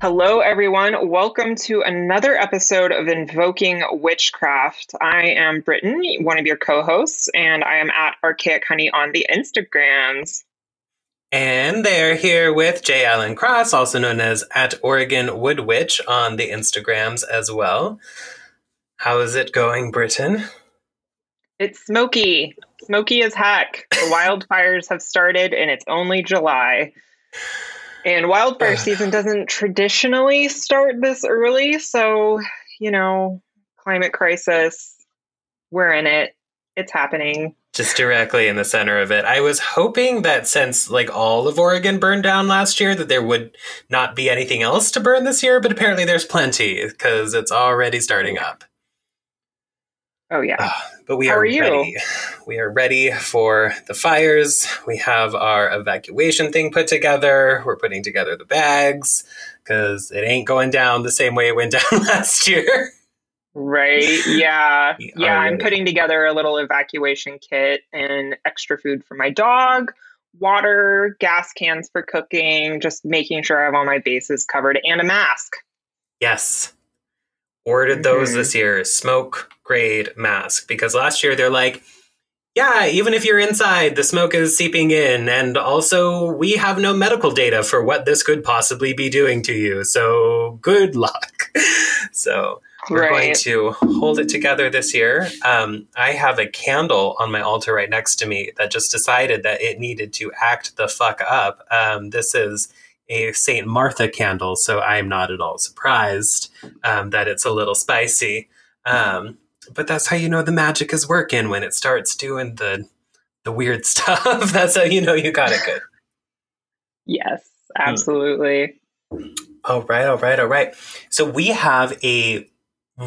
Hello, everyone. Welcome to another episode of Invoking Witchcraft. I am Britton, one of your co hosts, and I am at Archaic Honey on the Instagrams. And they're here with J. Allen Cross, also known as at Oregon Wood Witch on the Instagrams as well. How is it going, Britton? It's smoky. Smoky as heck. The wildfires have started and it's only July. And wildfire season doesn't traditionally start this early. So, you know, climate crisis, we're in it. It's happening. Just directly in the center of it. I was hoping that since like all of Oregon burned down last year, that there would not be anything else to burn this year, but apparently there's plenty because it's already starting up. Oh yeah. Uh, but we How are, are ready. We are ready for the fires. We have our evacuation thing put together. We're putting together the bags because it ain't going down the same way it went down last year. Right. Yeah. yeah. Oh, I'm putting together a little evacuation kit and extra food for my dog, water, gas cans for cooking, just making sure I have all my bases covered and a mask. Yes. Ordered those mm-hmm. this year. Smoke grade mask because last year they're like, yeah, even if you're inside, the smoke is seeping in. And also, we have no medical data for what this could possibly be doing to you. So, good luck. so, we're right. going to hold it together this year. Um, I have a candle on my altar right next to me that just decided that it needed to act the fuck up. Um, this is a St. Martha candle, so I'm not at all surprised um, that it's a little spicy. Um, but that's how you know the magic is working when it starts doing the the weird stuff. that's how you know you got it good. Yes, absolutely. Hmm. All right, all right, all right. So we have a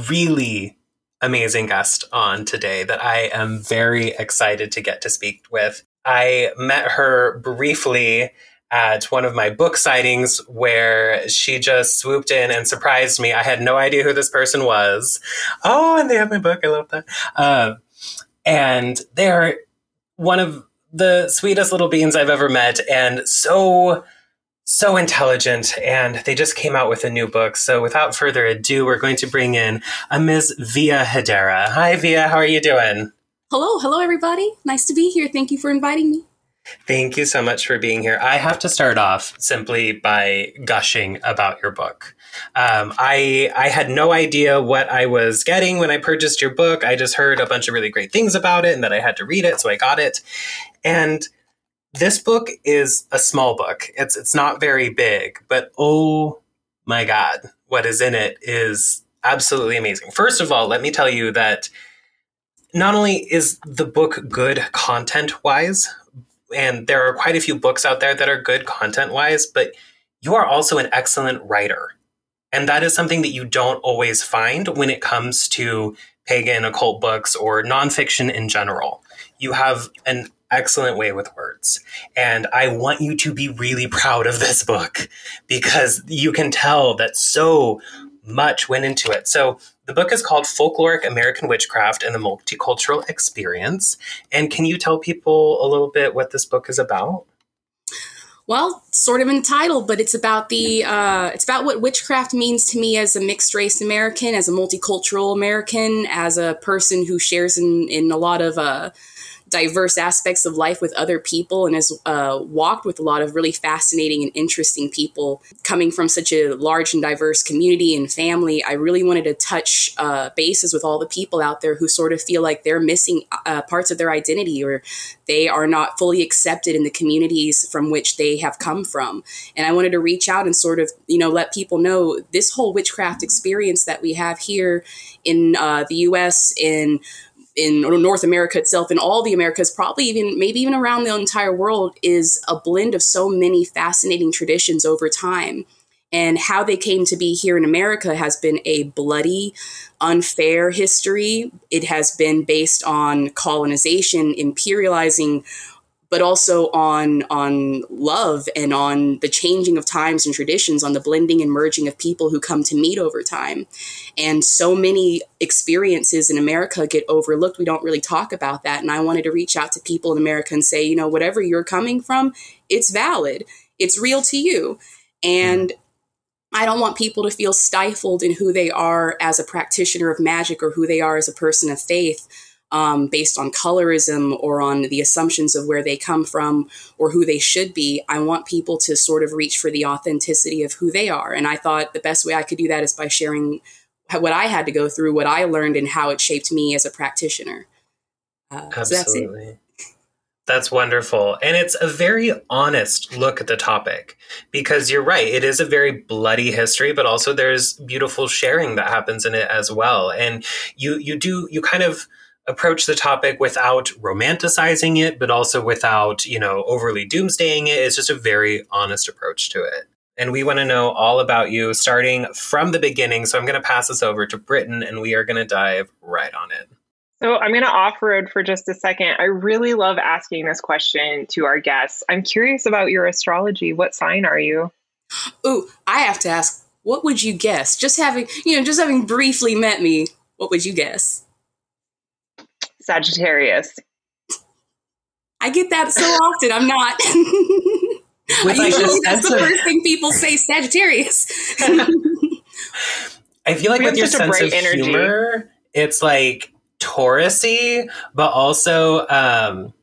really amazing guest on today that I am very excited to get to speak with. I met her briefly at one of my book sightings where she just swooped in and surprised me. I had no idea who this person was. Oh, and they have my book. I love that. Uh, and they're one of the sweetest little beans I've ever met and so so intelligent and they just came out with a new book. So without further ado, we're going to bring in a Ms. Via Hedera. Hi Via, how are you doing? Hello, hello everybody. Nice to be here. Thank you for inviting me. Thank you so much for being here. I have to start off simply by gushing about your book. Um, I I had no idea what I was getting when I purchased your book. I just heard a bunch of really great things about it and that I had to read it, so I got it. And this book is a small book. It's it's not very big, but oh my god, what is in it is absolutely amazing. First of all, let me tell you that not only is the book good content wise, and there are quite a few books out there that are good content wise, but you are also an excellent writer. And that is something that you don't always find when it comes to pagan occult books or nonfiction in general. You have an excellent way with words. And I want you to be really proud of this book because you can tell that so much went into it. So the book is called Folkloric American Witchcraft and the Multicultural Experience. And can you tell people a little bit what this book is about? Well, sort of entitled, but it's about the uh, it's about what witchcraft means to me as a mixed race American, as a multicultural American, as a person who shares in in a lot of uh, diverse aspects of life with other people and has uh, walked with a lot of really fascinating and interesting people coming from such a large and diverse community and family. I really wanted to touch uh, bases with all the people out there who sort of feel like they're missing uh, parts of their identity or they are not fully accepted in the communities from which they have come from. And I wanted to reach out and sort of, you know, let people know this whole witchcraft experience that we have here in uh, the US, in in North America itself, in all the Americas, probably even maybe even around the entire world, is a blend of so many fascinating traditions over time. And how they came to be here in America has been a bloody, unfair history. It has been based on colonization, imperializing but also on on love and on the changing of times and traditions on the blending and merging of people who come to meet over time. And so many experiences in america get overlooked. We don't really talk about that. And i wanted to reach out to people in america and say you know whatever you're coming from it's valid. It's real to you. And hmm. I don't want people to feel stifled in who they are as a practitioner of magic or who they are as a person of faith um, based on colorism or on the assumptions of where they come from or who they should be. I want people to sort of reach for the authenticity of who they are. And I thought the best way I could do that is by sharing what I had to go through, what I learned, and how it shaped me as a practitioner. Uh, Absolutely. So that's wonderful. And it's a very honest look at the topic because you're right. It is a very bloody history, but also there's beautiful sharing that happens in it as well. And you, you do, you kind of, approach the topic without romanticizing it, but also without, you know, overly doomsdaying it. It's just a very honest approach to it. And we want to know all about you starting from the beginning. So I'm going to pass this over to Britton and we are going to dive right on it. So I'm going to off road for just a second. I really love asking this question to our guests. I'm curious about your astrology. What sign are you? Ooh, I have to ask, what would you guess? Just having, you know, just having briefly met me, what would you guess? Sagittarius. I get that so often. I'm not. With like Usually that's the first thing people say Sagittarius. I feel like we with your sense of energy. humor, it's like Taurusy, but also um,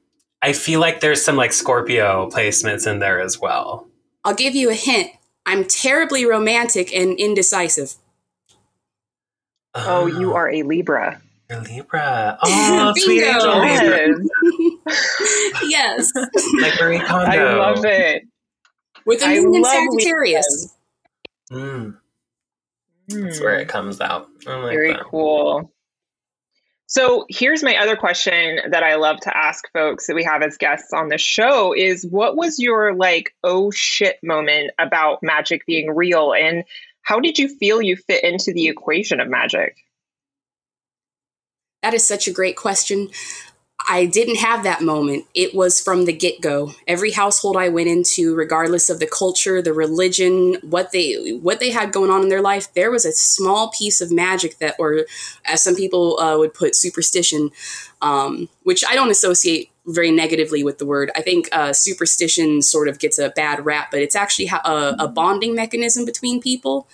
I feel like there's some like Scorpio placements in there as well. I'll give you a hint. I'm terribly romantic and indecisive. Oh, you are a Libra. You're Libra. Oh, sweet angel Libra. yes. like Marie Kondo. I love it. With a moon in Sagittarius. Mm. That's where it comes out. Like Very that. cool. So here's my other question that I love to ask folks that we have as guests on the show is what was your like oh shit moment about magic being real and how did you feel you fit into the equation of magic? That is such a great question. I didn't have that moment. It was from the get go. Every household I went into, regardless of the culture, the religion, what they what they had going on in their life, there was a small piece of magic that, or as some people uh, would put, superstition, um, which I don't associate very negatively with the word. I think uh, superstition sort of gets a bad rap, but it's actually a, a bonding mechanism between people.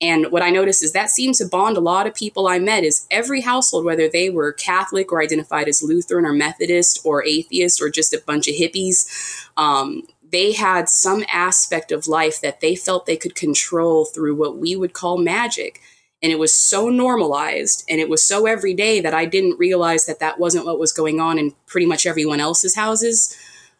And what I noticed is that seems to bond a lot of people I met is every household, whether they were Catholic or identified as Lutheran or Methodist or atheist or just a bunch of hippies, um, they had some aspect of life that they felt they could control through what we would call magic. And it was so normalized and it was so everyday that I didn't realize that that wasn't what was going on in pretty much everyone else's houses.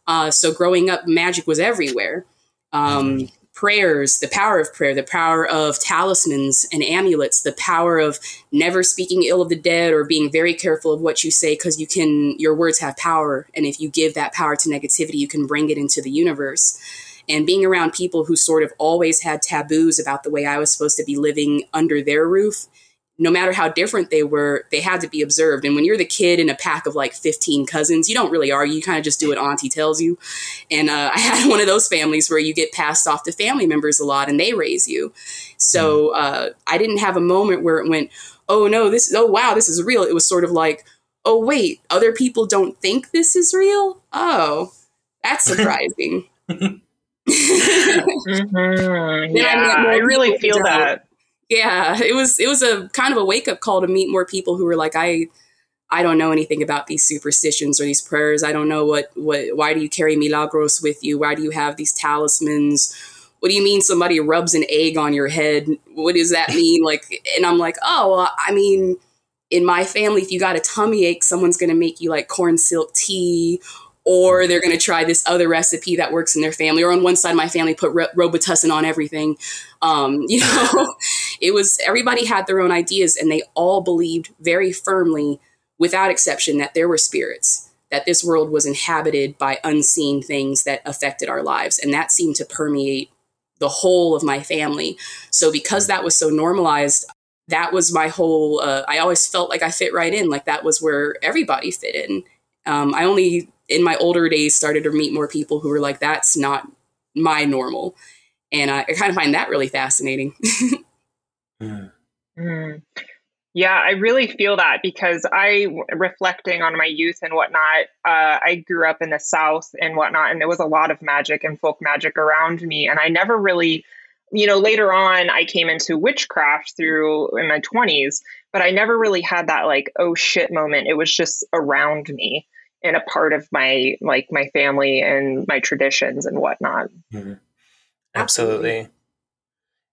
Uh, so growing up, magic was everywhere. Um, mm-hmm prayers, the power of prayer, the power of talismans and amulets, the power of never speaking ill of the dead or being very careful of what you say because you can your words have power and if you give that power to negativity you can bring it into the universe. And being around people who sort of always had taboos about the way I was supposed to be living under their roof no matter how different they were, they had to be observed. And when you're the kid in a pack of like 15 cousins, you don't really argue. You kind of just do what auntie tells you. And uh, I had one of those families where you get passed off to family members a lot and they raise you. So mm. uh, I didn't have a moment where it went, oh no, this, oh wow, this is real. It was sort of like, oh wait, other people don't think this is real? Oh, that's surprising. mm-hmm. Yeah, I, I really feel that yeah it was it was a kind of a wake-up call to meet more people who were like i i don't know anything about these superstitions or these prayers. I don't know what what why do you carry milagros with you? Why do you have these talismans? What do you mean somebody rubs an egg on your head? What does that mean? Like and i'm like oh i mean in my family if you got a tummy ache someone's going to make you like corn silk tea or they're going to try this other recipe that works in their family. Or on one side, of my family put Robitussin on everything. Um, you know, it was everybody had their own ideas, and they all believed very firmly, without exception, that there were spirits, that this world was inhabited by unseen things that affected our lives, and that seemed to permeate the whole of my family. So because that was so normalized, that was my whole. Uh, I always felt like I fit right in, like that was where everybody fit in. Um, I only in my older days started to meet more people who were like, "That's not my normal," and I, I kind of find that really fascinating. mm. Mm. Yeah, I really feel that because I, reflecting on my youth and whatnot, uh, I grew up in the South and whatnot, and there was a lot of magic and folk magic around me. And I never really, you know, later on, I came into witchcraft through in my 20s, but I never really had that like, oh shit moment. It was just around me and a part of my, like, my family and my traditions and whatnot. Mm-hmm. Absolutely.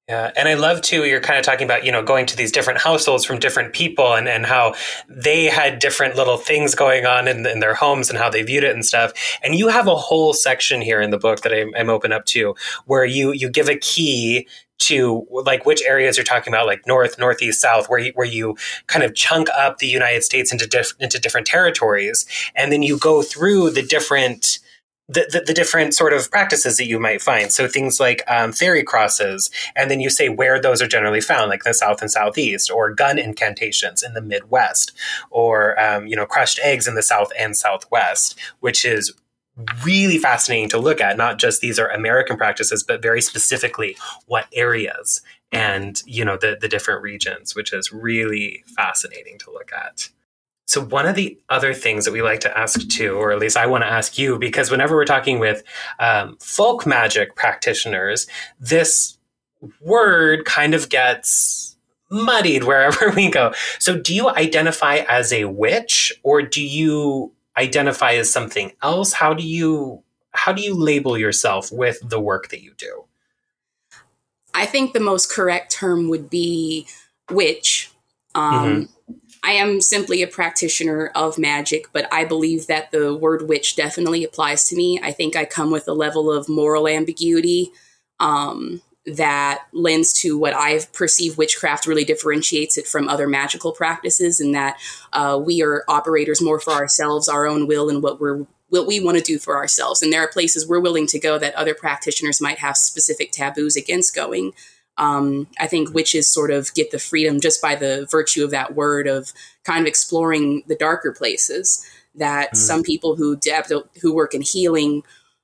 Yeah. And I love too, you're kind of talking about, you know, going to these different households from different people and, and how they had different little things going on in, in their homes and how they viewed it and stuff. And you have a whole section here in the book that I'm, I'm open up to where you, you give a key to like which areas you're talking about, like north, northeast, south, where you, where you kind of chunk up the United States into diff- into different territories, and then you go through the different the, the, the, different sort of practices that you might find. So things like um, fairy crosses, and then you say where those are generally found, like the South and Southeast, or gun incantations in the Midwest, or um, you know crushed eggs in the South and Southwest, which is really fascinating to look at. Not just these are American practices, but very specifically what areas and you know the the different regions, which is really fascinating to look at. So, one of the other things that we like to ask too, or at least I want to ask you, because whenever we're talking with um, folk magic practitioners, this word kind of gets muddied wherever we go. So, do you identify as a witch, or do you identify as something else? How do you how do you label yourself with the work that you do? I think the most correct term would be witch. Um, mm-hmm I am simply a practitioner of magic, but I believe that the word witch definitely applies to me. I think I come with a level of moral ambiguity um, that lends to what I perceive witchcraft really differentiates it from other magical practices, and that uh, we are operators more for ourselves, our own will, and what we're what we want to do for ourselves. And there are places we're willing to go that other practitioners might have specific taboos against going. Um, I think witches sort of get the freedom just by the virtue of that word of kind of exploring the darker places that mm. some people who who work in healing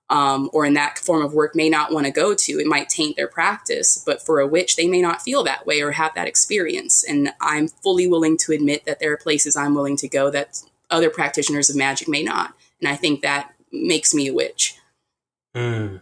um, or in that form of work may not want to go to. It might taint their practice, but for a witch, they may not feel that way or have that experience. And I'm fully willing to admit that there are places I'm willing to go that other practitioners of magic may not. And I think that makes me a witch. Mm.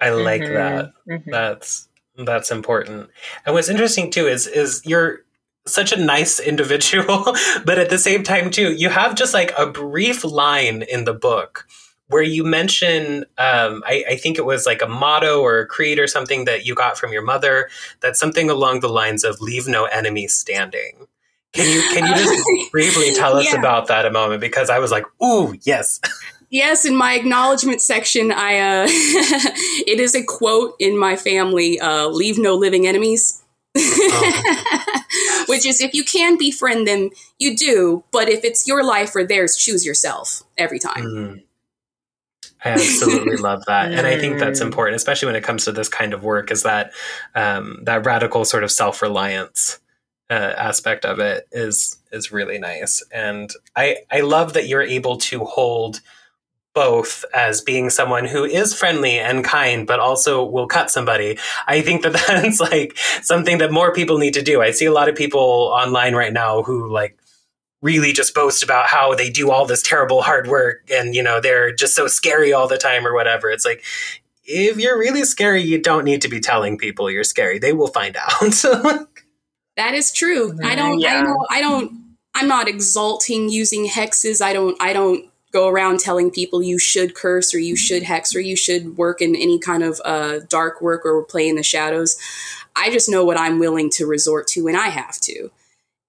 I like mm-hmm. that. Mm-hmm. That's that's important. And what's interesting too is is you're such a nice individual, but at the same time too, you have just like a brief line in the book where you mention um, I, I, think it was like a motto or a creed or something that you got from your mother that's something along the lines of leave no enemy standing can you can you just briefly tell us yeah. about that a moment because i was like ooh yes Yes, in my acknowledgement section, I uh, it is a quote in my family: uh, "Leave no living enemies." Oh. Which is, if you can befriend them, you do. But if it's your life or theirs, choose yourself every time. Mm. I absolutely love that, and I think that's important, especially when it comes to this kind of work. Is that um, that radical sort of self reliance uh, aspect of it is is really nice, and I I love that you're able to hold both as being someone who is friendly and kind, but also will cut somebody. I think that that's like something that more people need to do. I see a lot of people online right now who like really just boast about how they do all this terrible hard work and, you know, they're just so scary all the time or whatever. It's like, if you're really scary, you don't need to be telling people you're scary. They will find out. that is true. I don't, yeah. I don't, I don't, I'm not exalting using hexes. I don't, I don't go around telling people you should curse or you should hex or you should work in any kind of uh, dark work or play in the shadows. I just know what I'm willing to resort to when I have to.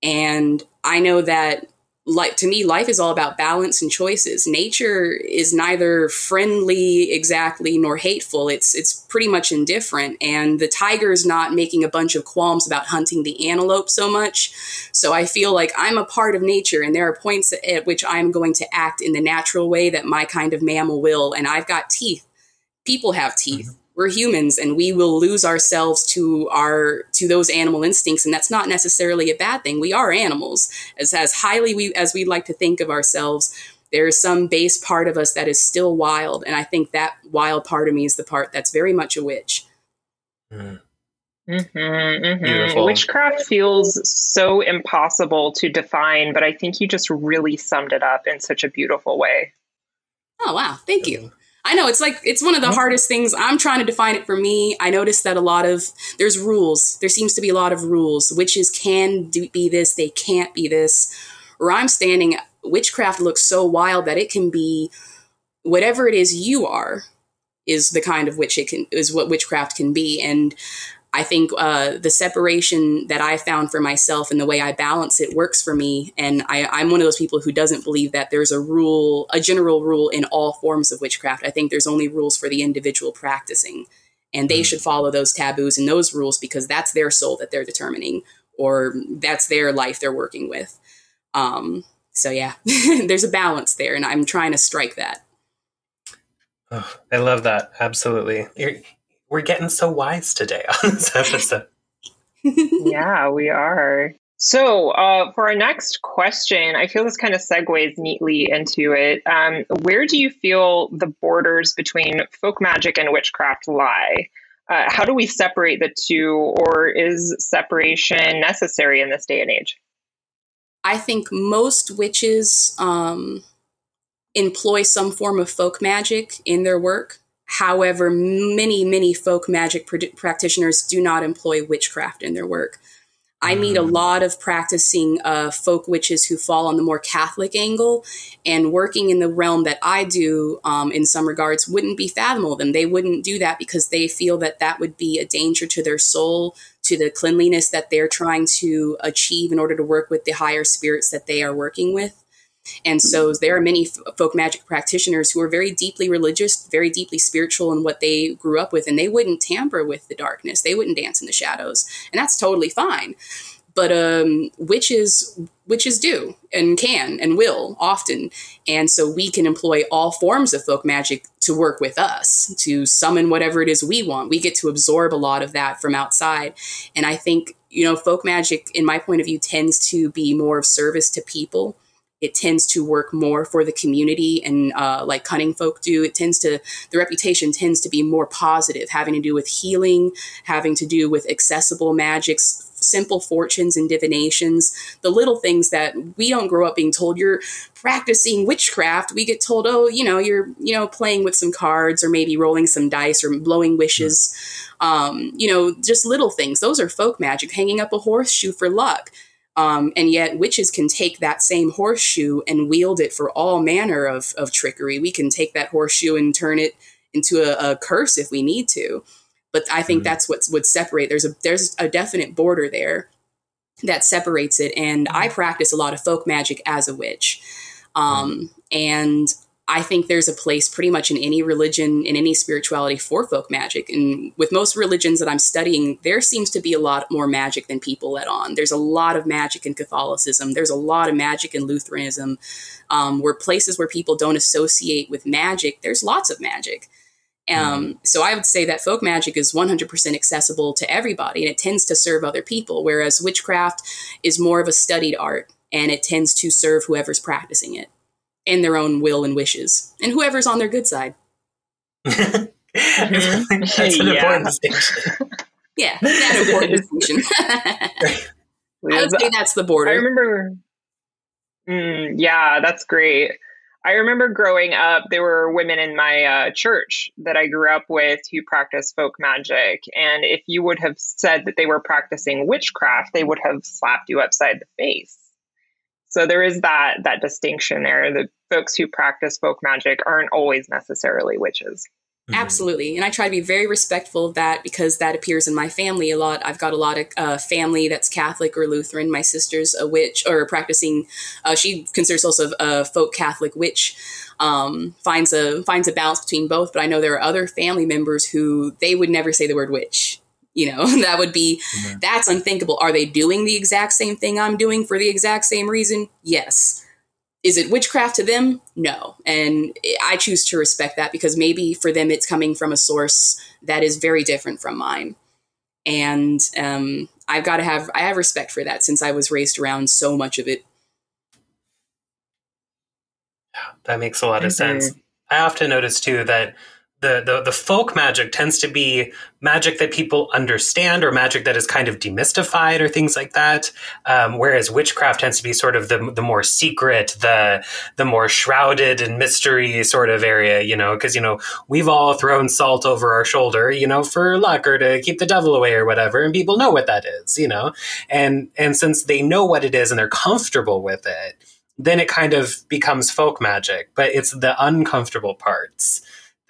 And I know that like to me life is all about balance and choices. Nature is neither friendly exactly nor hateful. It's it's pretty much indifferent. And the tiger is not making a bunch of qualms about hunting the antelope so much. So i feel like i'm a part of nature and there are points at which i'm going to act in the natural way that my kind of mammal will. And i've got teeth. People have teeth. Mm-hmm. We're humans and we will lose ourselves to our to those animal instincts and that's not necessarily a bad thing we are animals as as highly we as we like to think of ourselves there is some base part of us that is still wild and i think that wild part of me is the part that's very much a witch mm. Mm-hmm, mm-hmm. Witchcraft feels so impossible to define, but I think you just really summed it up in such a beautiful way. Oh, wow. Thank you. I know it's like it's one of the hardest things. I'm trying to define it for me. I noticed that a lot of there's rules. There seems to be a lot of rules. Witches can do, be this, they can't be this. Where I'm standing, witchcraft looks so wild that it can be whatever it is you are is the kind of witch it can is what witchcraft can be and I think uh, the separation that I found for myself and the way I balance it works for me. And I, am one of those people who doesn't believe that there's a rule, a general rule in all forms of witchcraft. I think there's only rules for the individual practicing. And they mm. should follow those taboos and those rules because that's their soul that they're determining, or that's their life they're working with. Um, so, yeah, there's a balance there, and I'm trying to strike that. Oh, I love that. Absolutely. You're, we're getting so wise today on this episode. yeah, we are. So, uh, for our next question, I feel this kind of segues neatly into it. Um, where do you feel the borders between folk magic and witchcraft lie? Uh, how do we separate the two, or is separation necessary in this day and age? I think most witches um, employ some form of folk magic in their work. However, many, many folk magic pr- practitioners do not employ witchcraft in their work. I meet a mm. lot of practicing uh, folk witches who fall on the more Catholic angle, and working in the realm that I do, um, in some regards, wouldn't be fathomable. Them, they wouldn't do that because they feel that that would be a danger to their soul, to the cleanliness that they're trying to achieve in order to work with the higher spirits that they are working with. And so there are many folk magic practitioners who are very deeply religious, very deeply spiritual in what they grew up with, and they wouldn't tamper with the darkness. They wouldn't dance in the shadows, and that's totally fine. But um, witches, witches do and can and will often, and so we can employ all forms of folk magic to work with us to summon whatever it is we want. We get to absorb a lot of that from outside, and I think you know folk magic, in my point of view, tends to be more of service to people it tends to work more for the community and uh, like cunning folk do. It tends to the reputation tends to be more positive having to do with healing having to do with accessible magics simple fortunes and divinations the little things that we don't grow up being told. You're practicing witchcraft. We get told oh you know you're you know playing with some cards or maybe rolling some dice or blowing wishes. Um, you know just little things. Those are folk magic. Hanging up a horseshoe for luck um, and yet, witches can take that same horseshoe and wield it for all manner of, of trickery. We can take that horseshoe and turn it into a, a curse if we need to. But I think mm-hmm. that's what would separate. There's a there's a definite border there that separates it. And I mm-hmm. practice a lot of folk magic as a witch, um, mm-hmm. and I think there's a place pretty much in any religion, in any spirituality for folk magic. And with most religions that I'm studying, there seems to be a lot more magic than people let on. There's a lot of magic in Catholicism, there's a lot of magic in Lutheranism. Um, where places where people don't associate with magic, there's lots of magic. Um, mm. So I would say that folk magic is 100% accessible to everybody and it tends to serve other people, whereas witchcraft is more of a studied art and it tends to serve whoever's practicing it and their own will and wishes, and whoever's on their good side. That's an yeah. important distinction. yeah, that important distinction. I would say that's the border. I remember. Mm, yeah, that's great. I remember growing up, there were women in my uh, church that I grew up with who practiced folk magic. And if you would have said that they were practicing witchcraft, they would have slapped you upside the face. So there is that that distinction there. The folks who practice folk magic aren't always necessarily witches. Mm-hmm. Absolutely. And I try to be very respectful of that because that appears in my family a lot. I've got a lot of uh, family that's Catholic or Lutheran. My sister's a witch or practicing, uh, she considers herself a folk Catholic witch. Um, finds a finds a balance between both, but I know there are other family members who they would never say the word witch you know that would be mm-hmm. that's unthinkable are they doing the exact same thing i'm doing for the exact same reason yes is it witchcraft to them? No. And I choose to respect that because maybe for them it's coming from a source that is very different from mine. And um, I've got to have I have respect for that since I was raised around so much of it. Yeah, that makes a lot of sense. I often notice too that the, the the folk magic tends to be magic that people understand or magic that is kind of demystified or things like that. Um, whereas witchcraft tends to be sort of the, the more secret the the more shrouded in mystery sort of area you know because you know we've all thrown salt over our shoulder you know for luck or to keep the devil away or whatever and people know what that is you know? And and since they know what it is and they're comfortable with it then it kind of becomes folk magic but it's the uncomfortable parts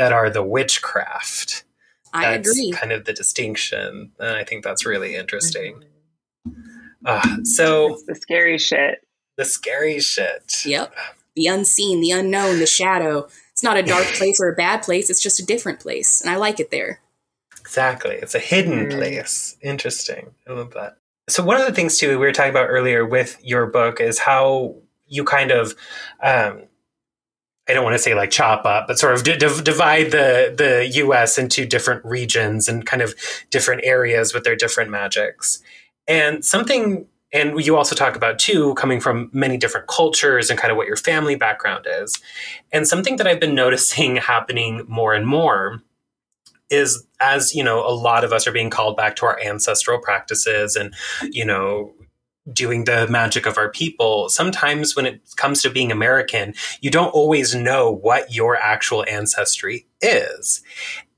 that are the witchcraft. I that's agree. Kind of the distinction, and I think that's really interesting. Uh, so it's the scary shit. The scary shit. Yep. The unseen, the unknown, the shadow. It's not a dark place or a bad place. It's just a different place, and I like it there. Exactly. It's a hidden mm. place. Interesting. I love that. So one of the things too we were talking about earlier with your book is how you kind of um, I don't want to say like chop up, but sort of d- divide the the U.S. into different regions and kind of different areas with their different magics. And something, and you also talk about too, coming from many different cultures and kind of what your family background is. And something that I've been noticing happening more and more is as you know a lot of us are being called back to our ancestral practices and you know doing the magic of our people, sometimes when it comes to being American, you don't always know what your actual ancestry is.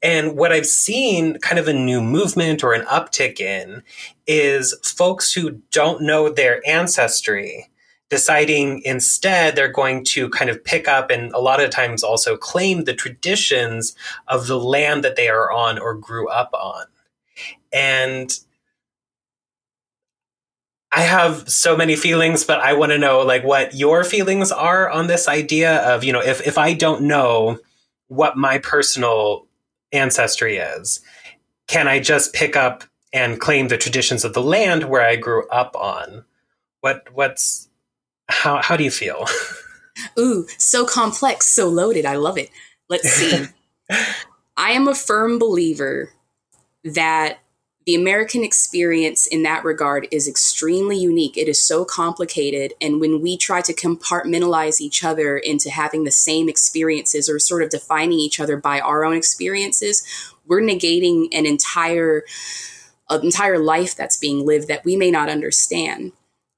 And what I've seen kind of a new movement or an uptick in is folks who don't know their ancestry deciding instead they're going to kind of pick up and a lot of times also claim the traditions of the land that they are on or grew up on. And I have so many feelings, but I want to know like what your feelings are on this idea of, you know, if, if I don't know what my personal ancestry is, can I just pick up and claim the traditions of the land where I grew up on? What what's how how do you feel? Ooh, so complex, so loaded. I love it. Let's see. I am a firm believer that the American experience in that regard is extremely unique. It is so complicated. And when we try to compartmentalize each other into having the same experiences or sort of defining each other by our own experiences, we're negating an entire, an entire life that's being lived that we may not understand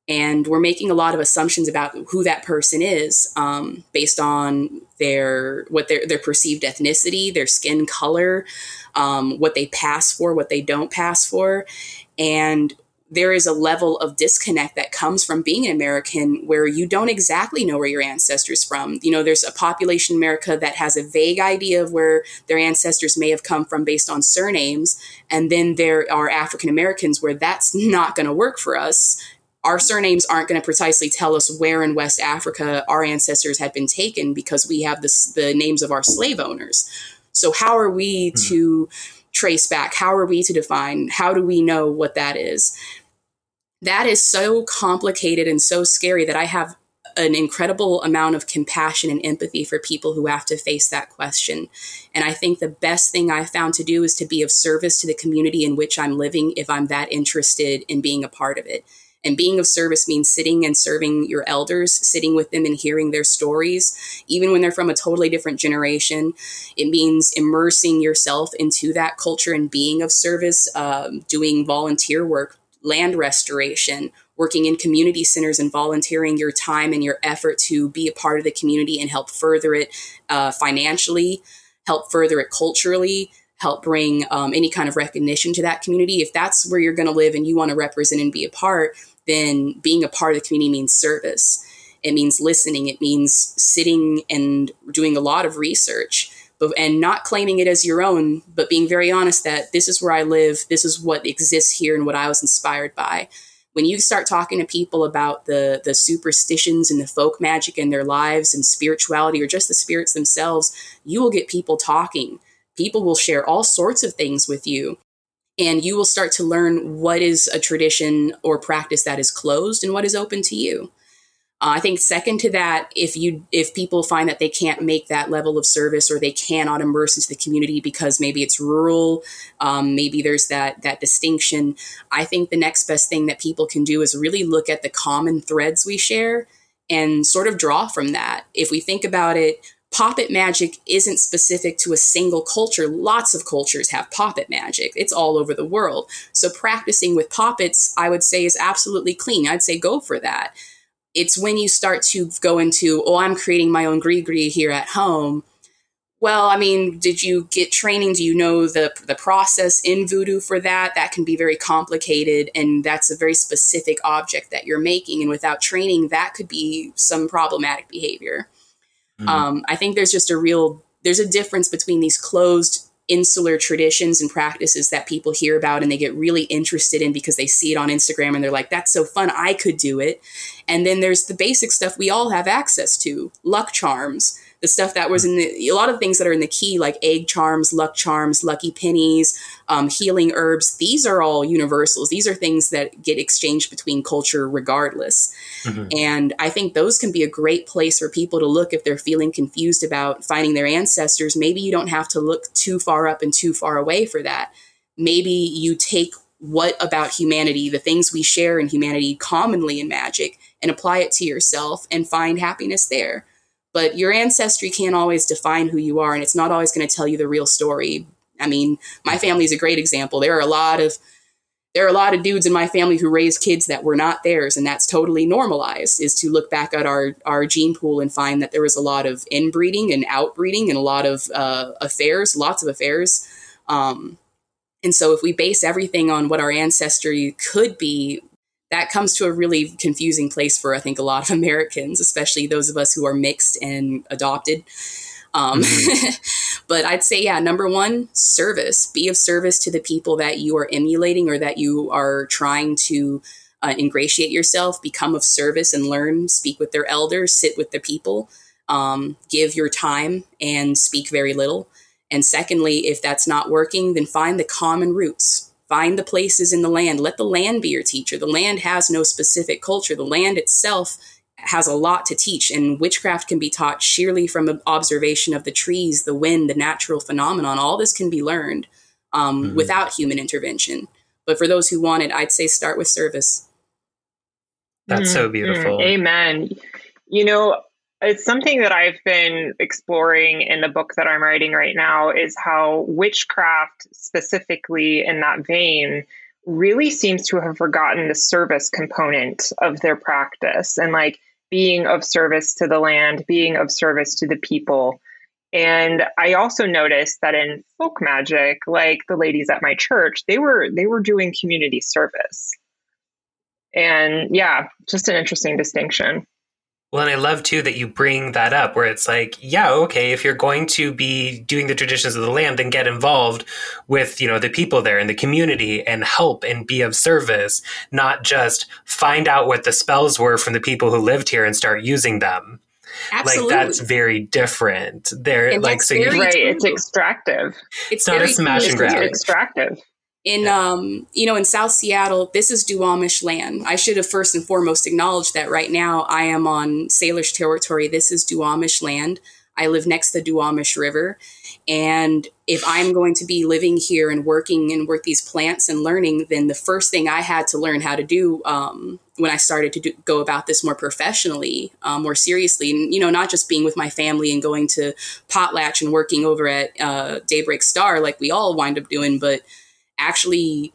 and we're making a lot of assumptions about who that person is um, based on their what their their perceived ethnicity, their skin color, um, what they pass for, what they don't pass for, and there is a level of disconnect that comes from being an American where you don't exactly know where your ancestors from. You know, there's a population in America that has a vague idea of where their ancestors may have come from based on surnames. And then there are African Americans where that's not going to work for us our surnames aren't going to precisely tell us where in West Africa our ancestors had been taken because we have this, the names of our slave owners. So, how are we hmm. to trace back? How are we to define? How do we know what that is? That is so complicated and so scary that I have an incredible amount of compassion and empathy for people who have to face that question. And I think the best thing I've found to do is to be of service to the community in which I'm living if I'm that interested in being a part of it. And being of service means sitting and serving your elders, sitting with them and hearing their stories, even when they're from a totally different generation. It means immersing yourself into that culture and being of service, um, doing volunteer work, land restoration, working in community centers and volunteering your time and your effort to be a part of the community and help further it uh, financially, help further it culturally, help bring um, any kind of recognition to that community. If that's where you're going to live and you want to represent and be a part, then being a part of the community means service. It means listening. It means sitting and doing a lot of research, but, and not claiming it as your own, but being very honest that this is where I live, this is what exists here, and what I was inspired by. When you start talking to people about the the superstitions and the folk magic in their lives and spirituality, or just the spirits themselves, you will get people talking. People will share all sorts of things with you and you will start to learn what is a tradition or practice that is closed and what is open to you. Uh, I think second to that, if you if people find that they can't make that level of service or they cannot immerse into the community because maybe it's rural, um, maybe there's that that distinction. I think the next best thing that people can do is really look at the common threads we share and sort of draw from that. If we think about it, poppet magic isn't specific to a single culture. Lots of cultures have poppet magic. It's all over the world. So practicing with poppets, I would say, is absolutely clean. I'd say go for that it's when you start to go into, oh, I'm creating my own gree here at home. Well, I mean, did you get training? Do you know the the process in voodoo for that? That can be very complicated, and that's a very specific object that you're making. And without training, that could be some problematic behavior. Mm-hmm. Um, I think there's just a real there's a difference between these closed insular traditions and practices that people hear about and they get really interested in because they see it on Instagram and they're like, that's so fun, I could do it. And then there's the basic stuff we all have access to luck charms, the stuff that was in the, a lot of things that are in the key, like egg charms, luck charms, lucky pennies, um, healing herbs. These are all universals. These are things that get exchanged between culture regardless. Mm-hmm. And I think those can be a great place for people to look if they're feeling confused about finding their ancestors. Maybe you don't have to look too far up and too far away for that. Maybe you take what about humanity, the things we share in humanity commonly in magic, and apply it to yourself and find happiness there. But your ancestry can't always define who you are, and it's not always going to tell you the real story. I mean, my family is a great example. There are a lot of there are a lot of dudes in my family who raised kids that were not theirs, and that's totally normalized. Is to look back at our our gene pool and find that there was a lot of inbreeding and outbreeding and a lot of uh, affairs, lots of affairs. Um, and so, if we base everything on what our ancestry could be, that comes to a really confusing place for I think a lot of Americans, especially those of us who are mixed and adopted. Um, mm-hmm. but I'd say, yeah, number one, service. Be of service to the people that you are emulating or that you are trying to uh, ingratiate yourself. Become of service and learn. Speak with their elders. Sit with the people. Um, give your time and speak very little. And secondly, if that's not working, then find the common roots Find the places in the land. Let the land be your teacher. The land has no specific culture. The land itself has a lot to teach, and witchcraft can be taught sheerly from observation of the trees, the wind, the natural phenomenon. All this can be learned um, mm-hmm. without human intervention. But for those who want it, I'd say start with service. That's so mm-hmm. beautiful. Amen. You know, it's something that I've been exploring in the book that I'm writing right now is how witchcraft, specifically in that vein, really seems to have forgotten the service component of their practice and like being of service to the land, being of service to the people. And I also noticed that in folk magic, like the ladies at my church, they were they were doing community service. And yeah, just an interesting distinction. Well, and I love too that you bring that up where it's like, yeah, okay, if you're going to be doing the traditions of the land, then get involved with, you know, the people there and the community and help and be of service, not just find out what the spells were from the people who lived here and start using them. Absolutely. Like that's very different. There, like so, you, right? It's extractive. It's, it's not a smash and grab. Extractive in yeah. um, you know in south seattle this is duwamish land. I should have first and foremost acknowledged that right now i am on salish territory. This is duwamish land. I live next to the duwamish river. And if i'm going to be living here and working and work these plants and learning then the first thing i had to learn how to do um, when i started to do, go about this more professionally um, more seriously and you know not just being with my family and going to potlatch and working over at uh, daybreak star like we all wind up doing but actually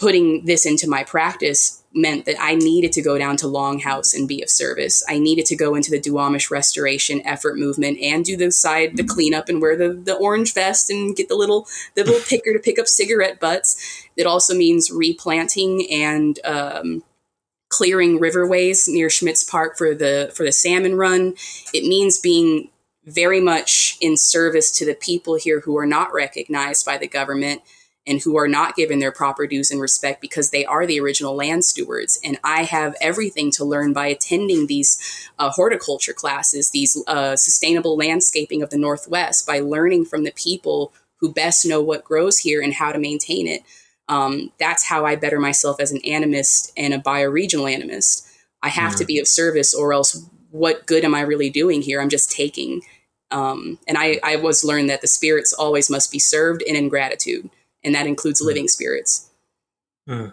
putting this into my practice meant that I needed to go down to Longhouse and be of service. I needed to go into the Duwamish restoration effort movement and do the side the cleanup and wear the, the orange vest and get the little the little picker to pick up cigarette butts. It also means replanting and um, clearing riverways near Schmitz Park for the for the salmon run. It means being very much in service to the people here who are not recognized by the government and who are not given their proper dues and respect because they are the original land stewards. And I have everything to learn by attending these uh, horticulture classes, these uh, sustainable landscaping of the Northwest, by learning from the people who best know what grows here and how to maintain it. Um, that's how I better myself as an animist and a bioregional animist. I have mm-hmm. to be of service, or else what good am I really doing here? I'm just taking. Um, and I, I was learned that the spirits always must be served and in gratitude, and that includes mm-hmm. living spirits. Mm.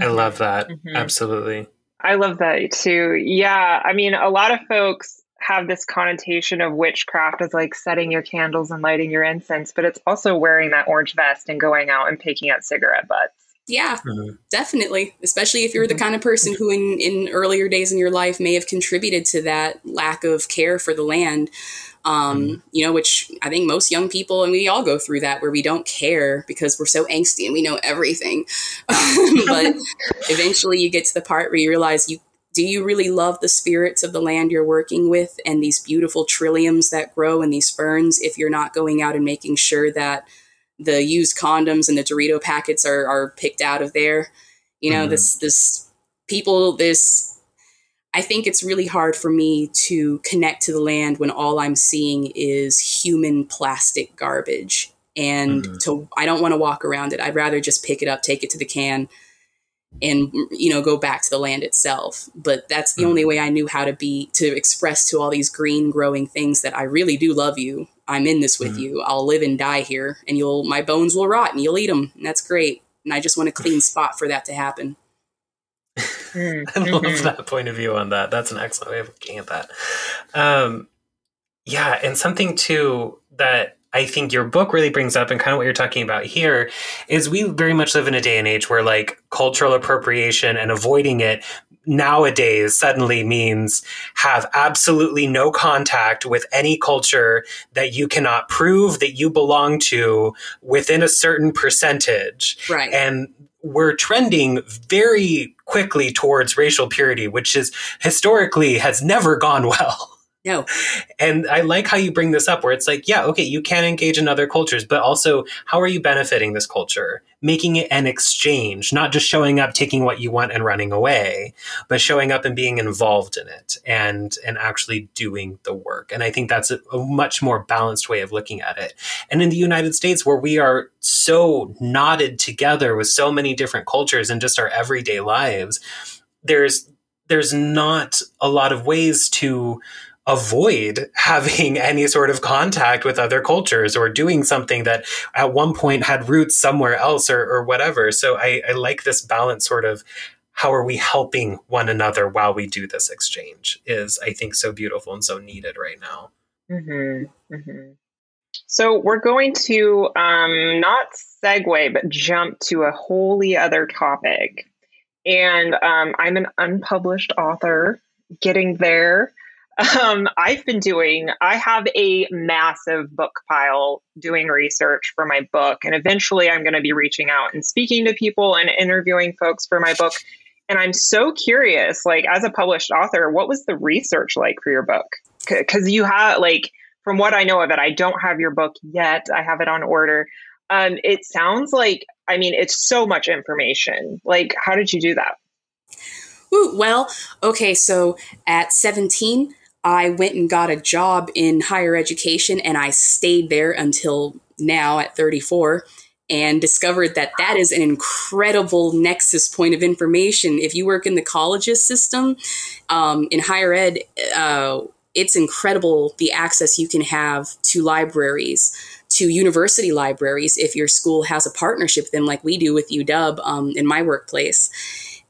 I love that. Mm-hmm. Absolutely. I love that too. Yeah. I mean, a lot of folks have this connotation of witchcraft as like setting your candles and lighting your incense, but it's also wearing that orange vest and going out and picking up cigarette butts. Yeah, mm-hmm. definitely. Especially if you're the mm-hmm. kind of person who, in, in earlier days in your life, may have contributed to that lack of care for the land. Um, mm-hmm. You know, which I think most young people, and we all go through that where we don't care because we're so angsty and we know everything. but eventually you get to the part where you realize you do you really love the spirits of the land you're working with and these beautiful trilliums that grow and these ferns if you're not going out and making sure that the used condoms and the Dorito packets are, are picked out of there. You know, mm this this people this I think it's really hard for me to connect to the land when all I'm seeing is human plastic garbage. And mm to I don't want to walk around it. I'd rather just pick it up, take it to the can, and you know go back to the land itself. But that's the mm only way i knew how to be to express to all these green growing things that i really do love you. I'm in this with mm you. I'll live and die here and you'll my bones will rot and you'll eat them and that's great. And i just want a clean spot for that to happen. Mm, i love mm-hmm. that point of view on that. That's an excellent way of looking at that. Um, yeah and something too that I think your book really brings up and kind of what you're talking about here is we very much live in a day and age where like cultural appropriation and avoiding it nowadays suddenly means have absolutely no contact with any culture that you cannot prove that you belong to within a certain percentage. Right. And we're trending very quickly towards racial purity, which is historically has never gone well. No. And I like how you bring this up where it's like, yeah, okay, you can engage in other cultures, but also how are you benefiting this culture? Making it an exchange, not just showing up, taking what you want and running away, but showing up and being involved in it and and actually doing the work. And I think that's a, a much more balanced way of looking at it. And in the United States where we are so knotted together with so many different cultures in just our everyday lives, there's there's not a lot of ways to avoid having any sort of contact with other cultures or doing something that at one point had roots somewhere else or, or whatever. So I, I like this balance sort of how are we helping one another while we do this exchange is I think so beautiful and so needed right now. Mm-hmm. Mm-hmm. So we're going to um, not segue, but jump to a wholly other topic. And um, I'm an unpublished author getting there. Um, I've been doing, I have a massive book pile doing research for my book. And eventually I'm going to be reaching out and speaking to people and interviewing folks for my book. And I'm so curious, like, as a published author, what was the research like for your book? Because you have, like, from what I know of it, I don't have your book yet. I have it on order. Um, it sounds like, I mean, it's so much information. Like, how did you do that? Ooh, well, okay, so at 17, I went and got a job in higher education and I stayed there until now at 34 and discovered that that is an incredible nexus point of information. If you work in the colleges system, um, in higher ed, uh, it's incredible the access you can have to libraries, to university libraries, if your school has a partnership with them, like we do with UW um, in my workplace.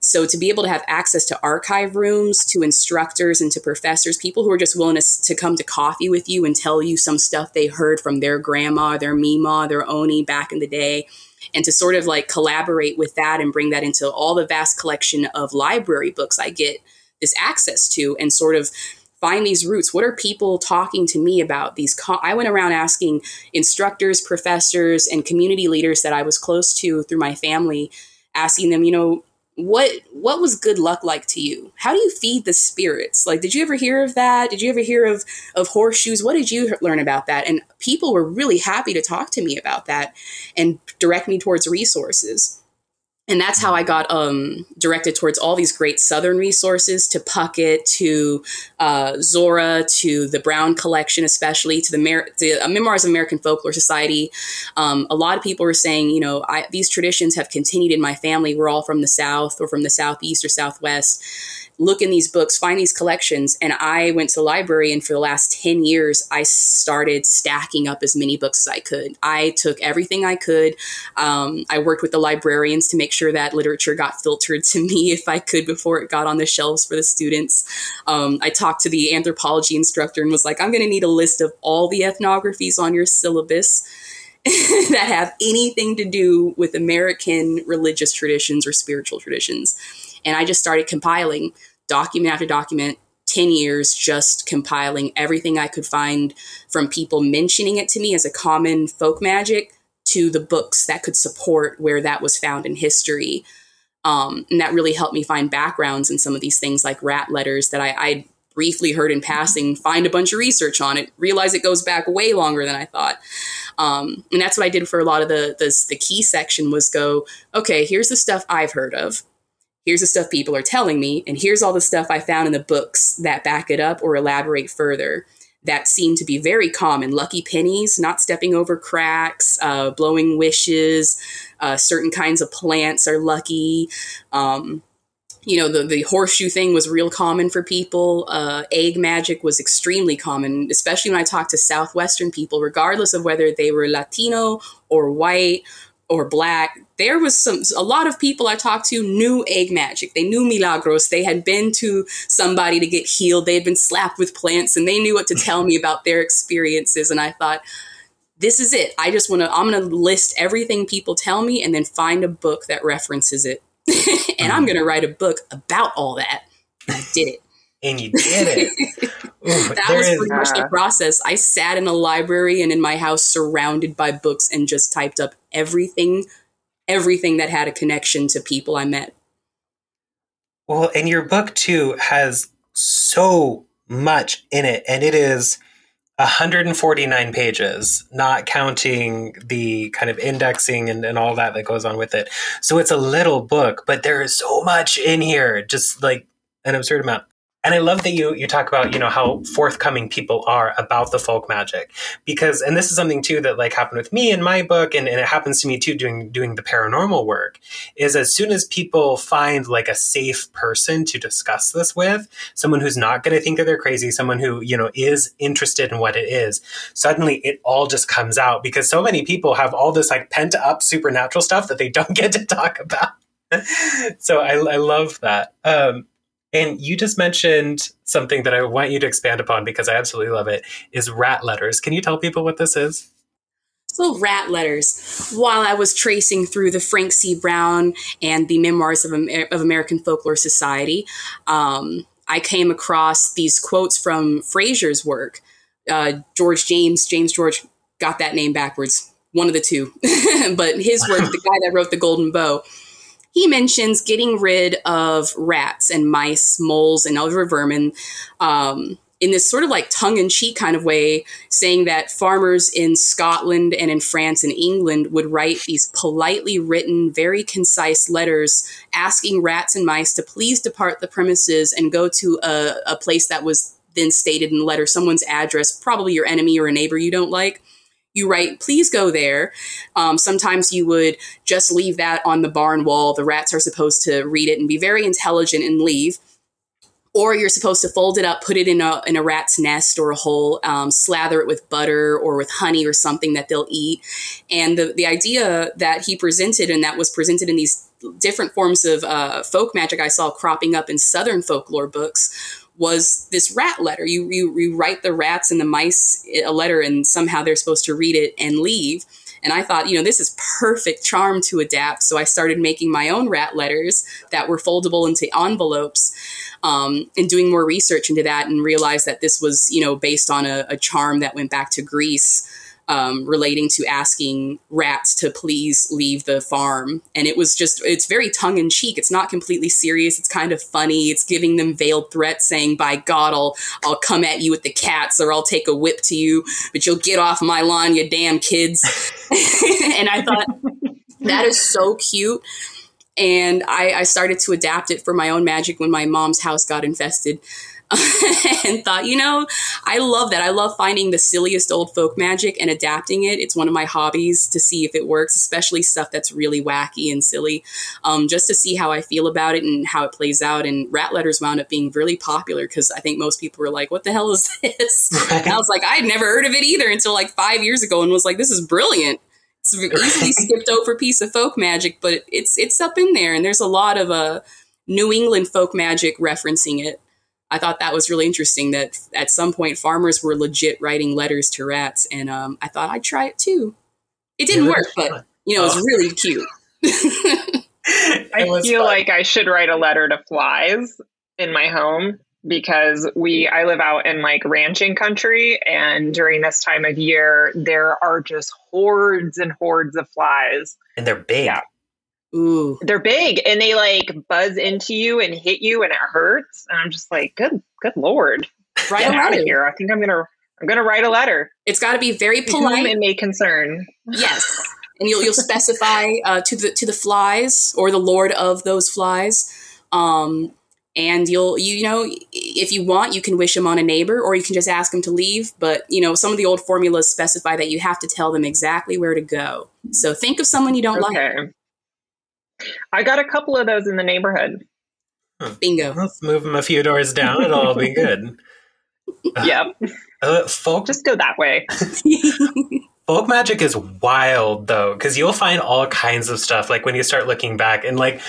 So to be able to have access to archive rooms, to instructors and to professors, people who are just willing to, to come to coffee with you and tell you some stuff they heard from their grandma, their mima, their oni back in the day, and to sort of like collaborate with that and bring that into all the vast collection of library books I get this access to and sort of find these roots. What are people talking to me about? These co- I went around asking instructors, professors, and community leaders that I was close to through my family, asking them, you know, what what was good luck like to you? How do you feed the spirits? Like did you ever hear of that? Did you ever hear of of horseshoes? What did you learn about that? And people were really happy to talk to me about that and direct me towards resources and that's how I got um, directed towards all these great Southern resources to Puckett, to uh, Zora, to the Brown Collection, especially to the, Mer- uh, Memoirs of American Folklore Society. Um, a lot of people were saying, you know, I, these traditions have continued in my family. We're all from the South or from the Southeast or Southwest look in these books, find these collections. And I went to the library, and for the last 10 years, I started stacking up as many books as I could. I took everything I could. Um, I worked with the librarians to make sure that literature got filtered to me if I could before it got on the shelves for the students. Um, I talked to the anthropology instructor and was like, I'm going to need a list of all the ethnographies on your syllabus. that have anything to do with American religious traditions or spiritual traditions. And I just started compiling document after document, 10 years just compiling everything I could find from people mentioning it to me as a common folk magic to the books that could support where that was found in history. Um, and that really helped me find backgrounds in some of these things like rat letters that I, I briefly heard in passing, find a bunch of research on it, realize it goes back way longer than I thought. Um, and that's what I did for a lot of the, the, the key section was go, okay, here's the stuff I've heard of here's the stuff people are telling me, and here's all the stuff I found in the books that back it up or elaborate further that seem to be very common. Lucky pennies, not stepping over cracks, uh, blowing wishes, uh, certain kinds of plants are lucky. Um, you know, the, the horseshoe thing was real common for people. Uh, egg magic was extremely common, especially when I talked to Southwestern people, regardless of whether they were Latino or white or black there was some a lot of people i talked to knew egg magic. They knew milagros. They had been to somebody to get healed. They had been slapped with plants and they knew what to tell me about their experiences and i thought this is it. I just want to i'm going to list everything people tell me and then find a book that references it. And i'm mm. going to write a book about all that. And i did it. And you did it. Ooh, that was pretty much the process. I sat in a library and in my house surrounded by books and just typed up everything, everything that had a connection to people I met. Well, and your book too has so much in it, and it is 149 pages, not counting the kind of indexing and, and all that that goes on with it. So it's a little book, but there is so much in here, just like an absurd amount and I love that you you talk about you know how forthcoming people are about the folk magic. Because and this is something too that like happened with me in my book and, and it happens to me too doing doing the paranormal work is as soon as people find like a safe person to discuss this with someone who's not going to think that they're crazy someone who you know is interested in what it is suddenly it all just comes out because so many people have all this like pent up supernatural stuff that they don't get to talk about. So I, I love that. Um, and you just mentioned something that I want you to expand upon because I absolutely love it is rat letters. Can you tell people what this is? So, rat letters. While I was tracing through the Frank C. Brown and the Memoirs of, Amer- of American Folklore Society, um, I came across these quotes from Frazer's work. Uh, George James, James George, got that name backwards, one of the two. but his work, the guy that wrote The Golden Bough, he mentions getting rid of rats and mice, moles, and other vermin um, in this sort of like tongue in cheek kind of way, saying that farmers in Scotland and in France and England would write these politely written, very concise letters asking rats and mice to please depart the premises and go to a, a place that was then stated in the letter someone's address, probably your enemy or a neighbor you don't like you write, please go there. Um, sometimes you would just leave that on the barn wall. The rats are supposed to read it and be very intelligent and leave. Or you're supposed to fold it up, put it in a, in a rat's nest or a hole, um, slather it with butter or with honey or something that they'll eat. And the, the idea that he presented and that was presented in these different forms of uh, folk magic I saw cropping up in Southern folklore books was this rat letter. You, you, you write the rats and the mice a letter, and somehow they're supposed to read it and leave. And I thought, you know, this is perfect charm to adapt. So I started making my own rat letters that were foldable into envelopes um, and doing more research into that and realized that this was, you know, based on a, a charm that went back to Greece um, relating to asking rats to please leave the farm. And it was just, it's very tongue in cheek. It's not completely serious. It's kind of funny. It's giving them veiled threats saying, by God, I'll, I'll come at you with the cats or I'll take a whip to you, but you'll get off my lawn, you damn kids. and I thought, that is so cute. and I, I started to adapt it for my own magic when my mom's house got infested. and thought, you know, I love that. I love finding the silliest old folk magic and adapting it. It's one of my hobbies to see if it works, especially stuff that's really wacky and silly, um, just to see how I feel about it and how it plays out. And rat letters wound up being really popular because I think most people were like, what the hell is this? Right. I was like, I had never heard of it either until like five years ago and was like, this is brilliant. It's an easily skipped over piece of folk magic, but it's it's up in there, and there's a lot of uh, New England folk magic referencing it. I thought that was really interesting that at some point farmers were legit writing letters to rats, and um, I thought I'd try it too. It didn't work, but you know, it was oh. really cute. I feel fun. like I should write a letter to flies in my home because we I live out in like ranching country and during this time of year there are just hordes and hordes of flies. And they're big. Yeah. Ooh. They're big and they like buzz into you and hit you and it hurts. And I'm just like, good, good lord. Write Get out of here. I think I'm gonna I'm gonna write a letter. It's gotta be very polite and may concern. Yes. And you'll you'll specify uh, to the to the flies or the lord of those flies. Um, and you'll you, you know if you want you can wish them on a neighbor or you can just ask them to leave but you know some of the old formulas specify that you have to tell them exactly where to go so think of someone you don't okay. like I got a couple of those in the neighborhood. Huh. Bingo. Let's move them a few doors down. It'll all be good. yep. Uh, folk, just go that way. folk magic is wild though, because you'll find all kinds of stuff. Like when you start looking back, and like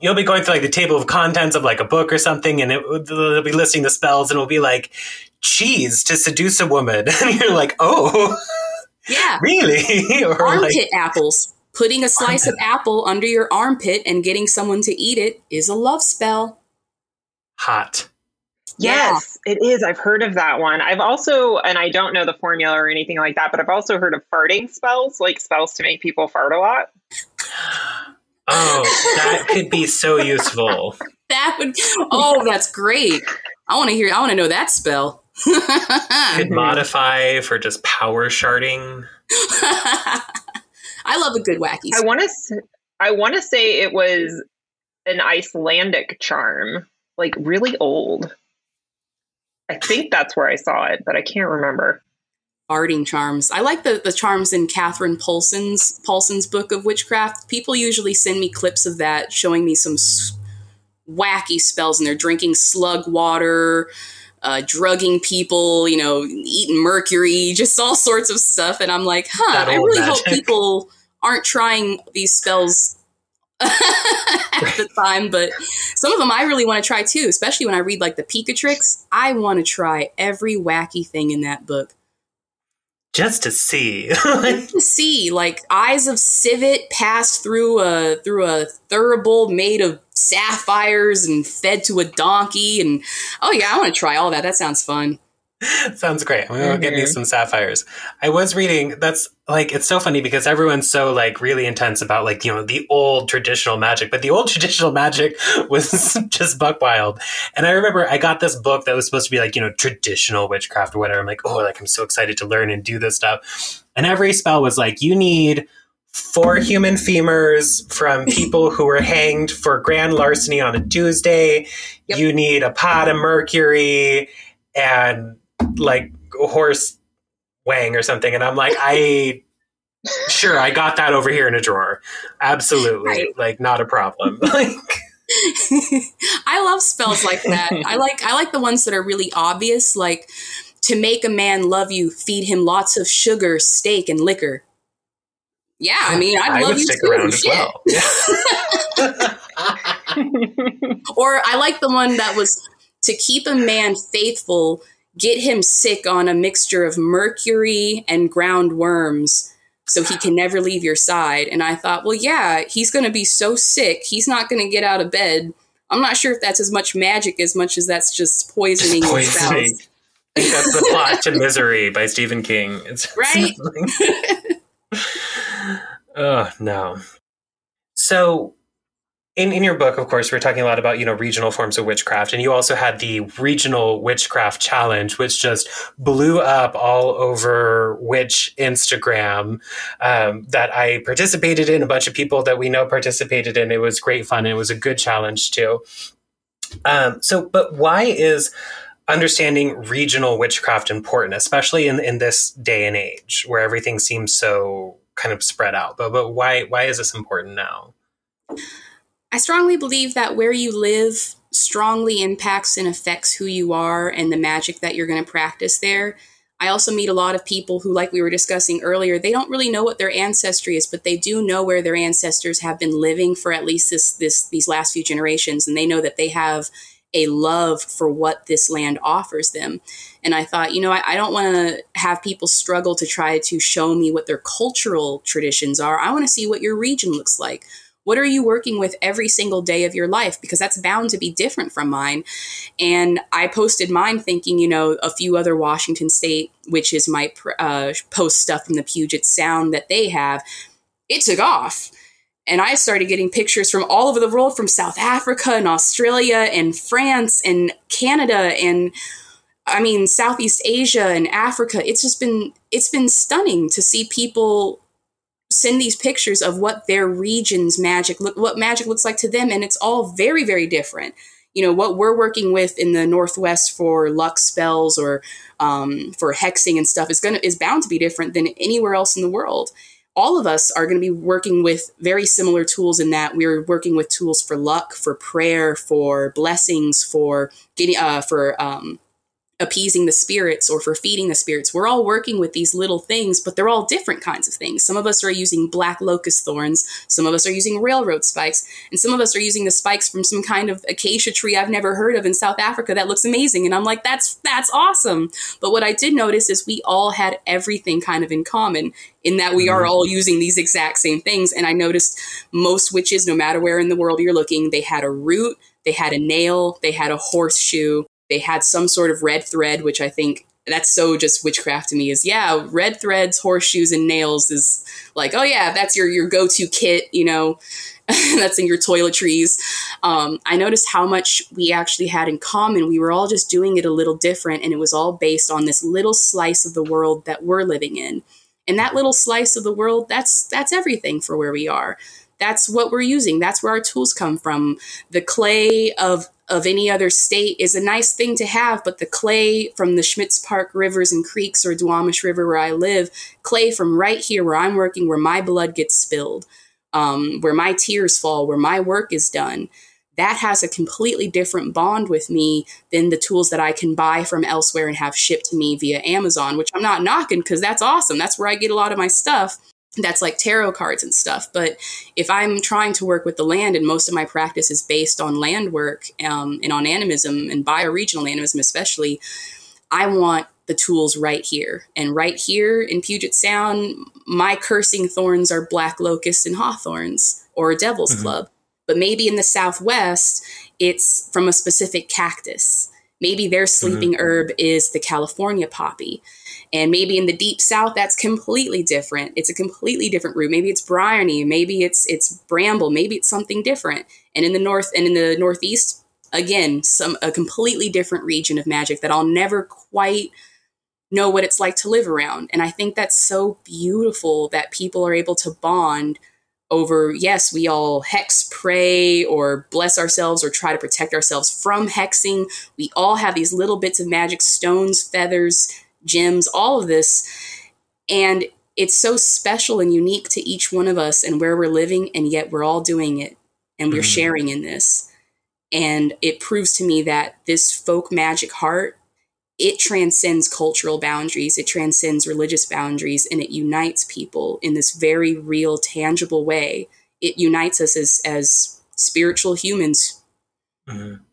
you'll be going through like the table of contents of like a book or something, and it, they'll be listing the spells, and it'll be like cheese to seduce a woman, and you're like, oh, yeah, really? or armpit like, apples. Putting a slice of apple under your armpit and getting someone to eat it is a love spell. Hot. Yes, yeah. it is. I've heard of that one. I've also, and I don't know the formula or anything like that, but I've also heard of farting spells, like spells to make people fart a lot. Oh, that could be so useful. that would, oh, that's great. I want to hear, I want to know that spell. could modify for just power sharding. I love a good wacky. I want to. I want to say it was an Icelandic charm, like really old. I think that's where I saw it, but I can't remember. Farting charms. I like the, the charms in Kathryn Paulsen's Paulsen's book of witchcraft. People usually send me clips of that, showing me some s- wacky spells, and they're drinking slug water, uh, drugging people, you know, eating mercury, just all sorts of stuff. And I'm like, huh, I really magic. hope people aren't trying these spells at the time, but some of them I really want to try too, especially when I read like the Picatrix. I want to try every wacky thing in that book. Just to see. Just to see. Like eyes of civet passed through a through a thurible made of sapphires and fed to a donkey and oh yeah, I want to try all that. That sounds fun. Sounds great. I'm gonna get me mm-hmm. some sapphires. I was reading. That's like it's so funny because everyone's so like really intense about like you know the old traditional magic, but the old traditional magic was just buck wild. And I remember I got this book that was supposed to be like you know traditional witchcraft or whatever. I'm like, oh, like I'm so excited to learn and do this stuff. And every spell was like, you need four human femurs from people who were hanged for grand larceny on a Tuesday. Yep. You need a pot of mercury and like horse wang or something, and I'm like, I sure I got that over here in a drawer, absolutely, right. like not a problem. like. I love spells like that. I like I like the ones that are really obvious, like to make a man love you, feed him lots of sugar, steak, and liquor. Yeah, I mean, I'd I love you too. Shit. Well. Yeah. or I like the one that was to keep a man faithful, get him sick on a mixture of mercury and ground worms so he can never leave your side. And I thought, well, yeah, he's going to be so sick, he's not going to get out of bed. I'm not sure if that's as much magic as much as that's just poisoning. Poisoning. that's the plot to Misery by Stephen King. It's right. oh no. So in, in your book, of course, we're talking a lot about, you know, regional forms of witchcraft. And you also had the regional witchcraft challenge, which just blew up all over witch Instagram um, that I participated in. A bunch of people that we know participated in. It was great fun. It was a good challenge too. Um, so, but why is understanding regional witchcraft important, especially in, in this day and age where everything seems so kind of spread out? But, but why, why is this important now? I strongly believe that where you live strongly impacts and affects who you are and the magic that you're going to practice there. I also meet a lot of people who, like we were discussing earlier, they don't really know what their ancestry is, but they do know where their ancestors have been living for at least this, this these last few generations, and they know that they have a love for what this land offers them. And I thought, you know, I, I don't want to have people struggle to try to show me what their cultural traditions are. I want to see what your region looks like. What are you working with every single day of your life? Because that's bound to be different from mine. And I posted mine thinking, you know, a few other Washington state witches might uh, post stuff from the Puget Sound that they have. It took off. And I started getting pictures from all over the world, from South Africa and Australia and France and Canada and I mean Southeast Asia and Africa. It's just been it's been stunning to see people send these pictures of what their region's magic look what magic looks like to them and it's all very very different. You know what we're working with in the northwest for luck spells or um, for hexing and stuff is gonna is bound to be different than anywhere else in the world. All of us are going to be working with very similar tools in that. We're working with tools for luck for prayer for blessings for getting uh, for um, appeasing the spirits or for feeding the spirits. We're all working with these little things, but they're all different kinds of things. Some of us are using black locust thorns, some of us are using railroad spikes, and some of us are using the spikes from some kind of acacia tree I've never heard of in South Africa that looks amazing. And I'm like, that's that's awesome. But what I did notice is we all had everything kind of in common in that we are mm-hmm. all using these exact same things. And I noticed most witches, no matter where in the world you're looking, they had a root, they had a nail, they had a horseshoe, they had some sort of red thread, which I think that's so just witchcraft to me is yeah, red threads, horseshoes, and nails is like, oh yeah, that's your your go-to kit, you know, that's in your toiletries. Um, I noticed how much we actually had in common. We were all just doing it a little different, and it was all based on this little slice of the world that we're living in. And that little slice of the world, that's that's everything for where we are. That's what we're using. That's where our tools come from. The clay of of any other state is a nice thing to have, but the clay from the Schmitz Park rivers and creeks or Duwamish River where I live, clay from right here where I'm working, where my blood gets spilled, um, where my tears fall, where my work is done, that has a completely different bond with me than the tools that I can buy from elsewhere and have shipped to me via Amazon, which I'm not knocking because that's awesome. That's where I get a lot of my stuff that's like tarot cards and stuff. But if I'm trying to work with the land and most of my practice is based on land work um, and on animism and bioregional animism, especially, I want the tools right here. And right here in Puget Sound, my cursing thorns are black locust and hawthorns or a devil's mm-hmm. club. But maybe in the Southwest, it's from a specific cactus. Maybe their sleeping mm-hmm. herb is the California poppy. And maybe in the deep south, that's completely different. It's a completely different root. Maybe it's bryony. Maybe it's it's bramble. Maybe it's something different. And in the north and in the northeast, again, some a completely different region of magic that I'll never quite know what it's like to live around. And I think that's so beautiful that people are able to bond over yes we all hex pray or bless ourselves or try to protect ourselves from hexing we all have these little bits of magic stones feathers gems, all of this. And it's so special and unique to each one of us and where we're living, and yet we're all doing it and we're mm. sharing in this. And it proves to me that this folk magic heart, it transcends cultural boundaries, it transcends religious boundaries, and it unites people in this very real, tangible way. It unites us as, as spiritual humans. Mm-hmm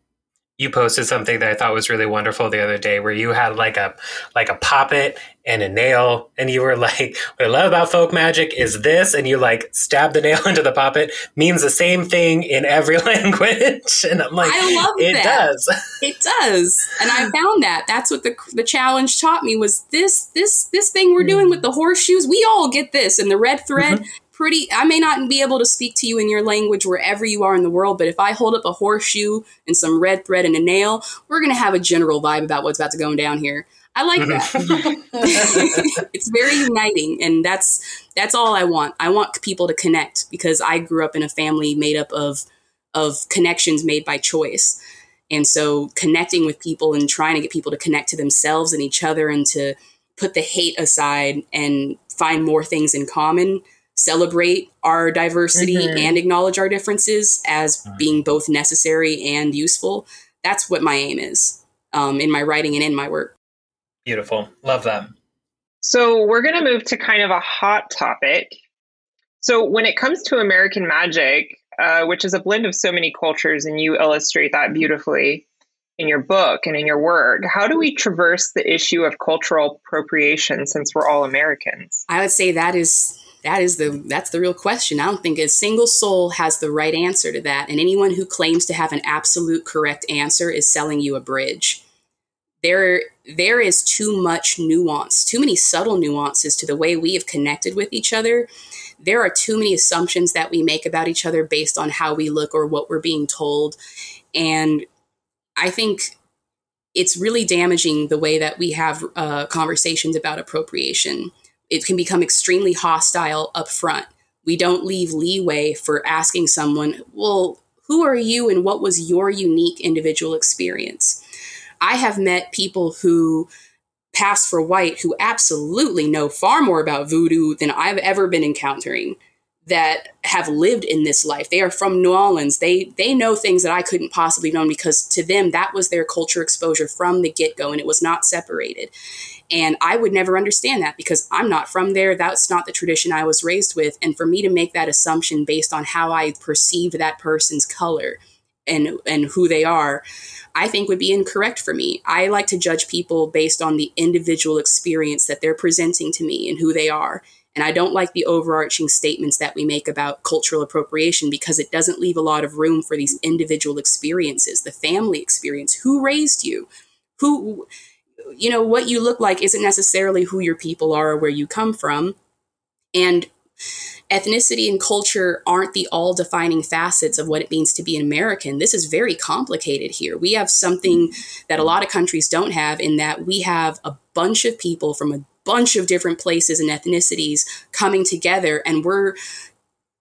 you posted something that I thought was really wonderful the other day where you had like a like a poppet and a nail and you were like what I love about folk magic is this and you like stab the nail into the poppet means the same thing in every language. And I'm like I love it that. does. It does. And I found that. That's what the the challenge taught me was this this this thing we're doing with the horseshoes we all get this and the red thread mm-hmm pretty I may not be able to speak to you in your language wherever you are in the world, but if I hold up a horseshoe and some red thread and a nail, we're going to have a general vibe about what's about to go down here. I like mm-hmm. that. it's very uniting and that's that's all I want. I want people to connect because I grew up in a family made up of of connections made by choice. And so connecting with people and trying to get people to connect to themselves and each other and to put the hate aside and find more things in common, celebrate our diversity mm-hmm. and acknowledge our differences as right. being both necessary and useful. That's what my aim is um, in my writing and in my work. Beautiful. Love that. So we're going to move to kind of a hot topic. So when it comes to American magic, uh, which is a blend of so many cultures, and you illustrate that beautifully in your book and in your work. How do we traverse the issue of cultural appropriation since we're all Americans? I would say that is that is the that's the real question. I don't think a single soul has the right answer to that, and anyone who claims to have an absolute correct answer is selling you a bridge. There there is too much nuance, too many subtle nuances to the way we have connected with each other there are too many assumptions that we make about each other based on how we look or what we're being told. And I think it's really damaging the way that we have uh, conversations about appropriation. It can become extremely hostile up front. We don't leave leeway for asking someone, well, who are you and what was your unique individual experience? I have met people who pass for white who absolutely know far more about voodoo than I've ever been encountering that have lived in this life. They are from New Orleans. They they know things that I couldn't possibly know because to them that was their culture exposure from the get-go and it was not separated. And I would never understand that because I'm not from there. That's not the tradition I was raised with. And for me to make that assumption based on how I perceive that person's color and and who they are, I think would be incorrect for me. I like to judge people based on the individual experience that they're presenting to me and who they are. And I don't like the overarching statements that we make about cultural appropriation because it doesn't leave a lot of room for these individual experiences, the family experience. Who raised you? Who, you know, what you look like isn't necessarily who your people are or where you come from. And ethnicity and culture aren't the all defining facets of what it means to be an American. This is very complicated here. We have something that a lot of countries don't have in that we have a bunch of people from a bunch of different places and ethnicities coming together and we're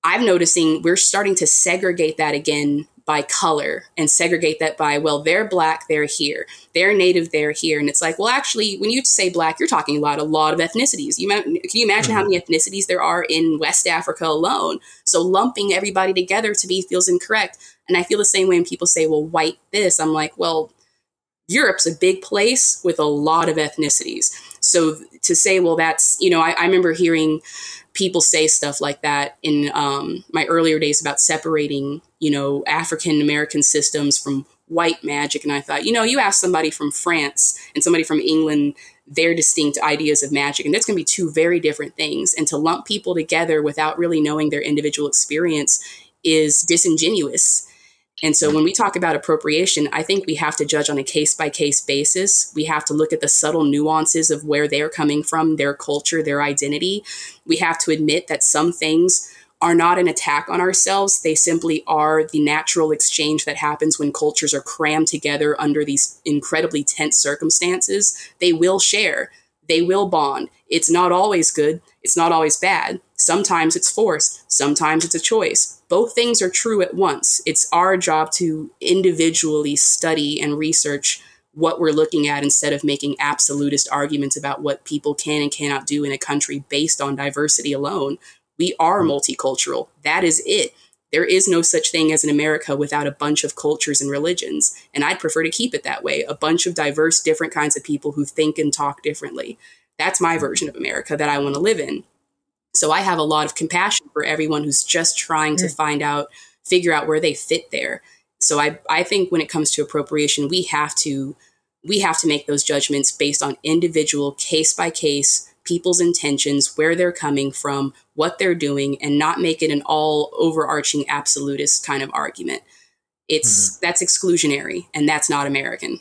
I'm noticing we're starting to segregate that again by color and segregate that by, well, they're black, they're here. They're native, they're here. And it's like, well, actually, when you say black, you're talking about a lot of ethnicities. You can you imagine mm-hmm. how many ethnicities there are in West Africa alone? So lumping everybody together to me feels incorrect. And I feel the same way when people say, well, white this. I'm like, well, Europe's a big place with a lot of ethnicities. So to say, well, that's, you know, I, I remember hearing people say stuff like that in um, my earlier days about separating, you know, African American systems from white magic. And I thought, you know, you ask somebody from France and somebody from England their distinct ideas of magic, and that's going to be two very different things. And to lump people together without really knowing their individual experience is disingenuous. And so mm. when we talk about appropriation, I think we have to judge on a case by case basis. We have to look at the subtle nuances of where they're coming from, their culture, their identity. We have to admit that some things are not an attack on ourselves. They simply are the natural exchange that happens when cultures are crammed together under these incredibly tense circumstances. They will share, they will bond. It's not always good, it's not always bad. Sometimes it's forced, sometimes it's a choice. Both things are true at once. It's our job to individually study and research what we're looking at instead of making absolutist arguments about what people can and cannot do in a country based on diversity alone. We are hmm. multicultural. That is it. There is no such thing as an America without a bunch of cultures and religions. And I'd prefer to keep it that way a bunch of diverse, different kinds of people who think and talk differently. That's my version of America that I want to live in. So I have a lot of compassion for everyone who's just trying to mm. find out, figure out where they fit there. So I, I think when it comes to appropriation, we have to we have to make those judgments based on individual case by case people's intentions, where they're coming from, what they're doing, and not make it an all overarching absolutist kind of argument. It's mm-hmm. that's exclusionary and that's not American.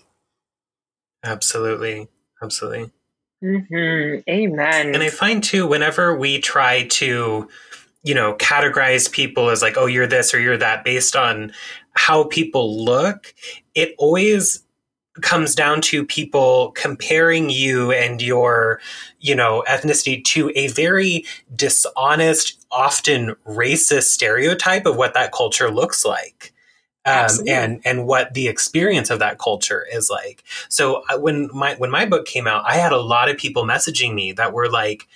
Absolutely. Absolutely. Mm-hmm. Amen. And I find too, whenever we try to you know, categorize people as like, oh, you're this or you're that based on how people look. It always comes down to people comparing you and your, you know, ethnicity to a very dishonest, often racist stereotype of what that culture looks like. Um, and and what the experience of that culture is like. So when my when my book came out, I had a lot of people messaging me that were like,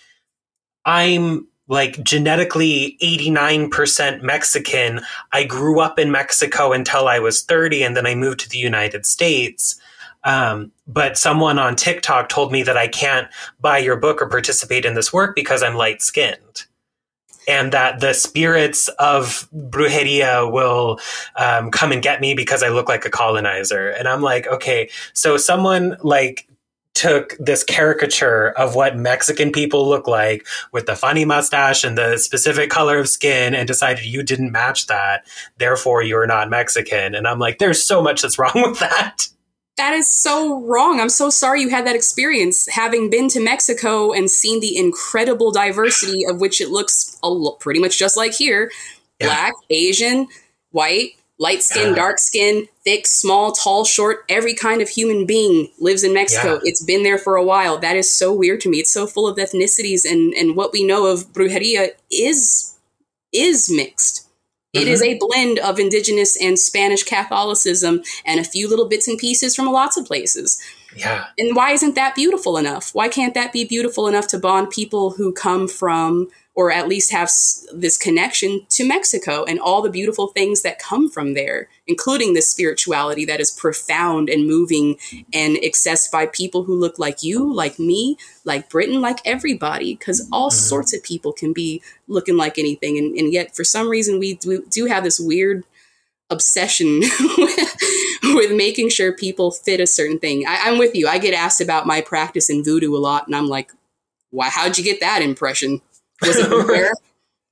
"I'm like genetically 89% Mexican. I grew up in Mexico until I was 30 and then I moved to the United States. Um, but someone on TikTok told me that I can't buy your book or participate in this work because I'm light skinned. And that the spirits of brujeria will um, come and get me because I look like a colonizer. And I'm like, okay, so someone like took this caricature of what Mexican people look like with the funny mustache and the specific color of skin and decided you didn't match that. Therefore, you're not Mexican. And I'm like, there's so much that's wrong with that. That is so wrong. I'm so sorry you had that experience. Having been to Mexico and seen the incredible diversity of which it looks a, pretty much just like here yeah. black, Asian, white, light skin, yeah. dark skin, thick, small, tall, short, every kind of human being lives in Mexico. Yeah. It's been there for a while. That is so weird to me. It's so full of ethnicities and and what we know of brujeria is is mixed. Mm-hmm. It is mm-hmm. a blend of indigenous and Spanish Catholicism and a few little bits and pieces from lots of places. Yeah. And why isn't that beautiful enough? Why can't that be beautiful enough to bond people who come from or at least have this connection to Mexico and all the beautiful things that come from there, including the spirituality that is profound and moving and accessed by people who look like you, like me, like Britain, like everybody, because all mm-hmm. sorts of people can be looking like anything. And, and yet, for some reason, we do, do have this weird obsession with, making sure people fit a certain thing. I, I'm with you. I get asked about my practice in voodoo a lot, and I'm like, why, how'd you get that impression? Was it fair?